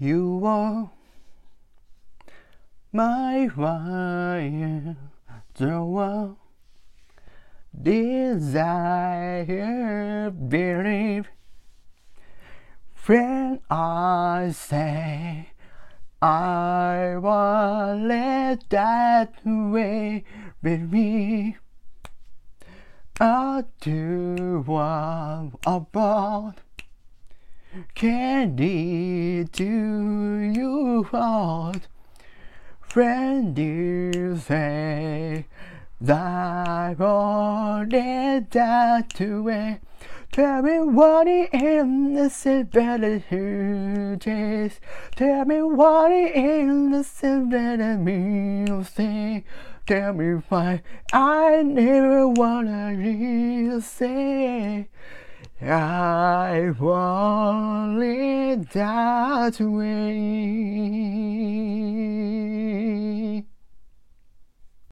You are my fire, the one desire, believe. When I say I want it that way with me. I do what about candy to you heart. Friend, you say that I want it that way. Tell me what it is, it's better to. Tell me what it is, it's better me say. Tell me why I never wanna really say. I want it that way.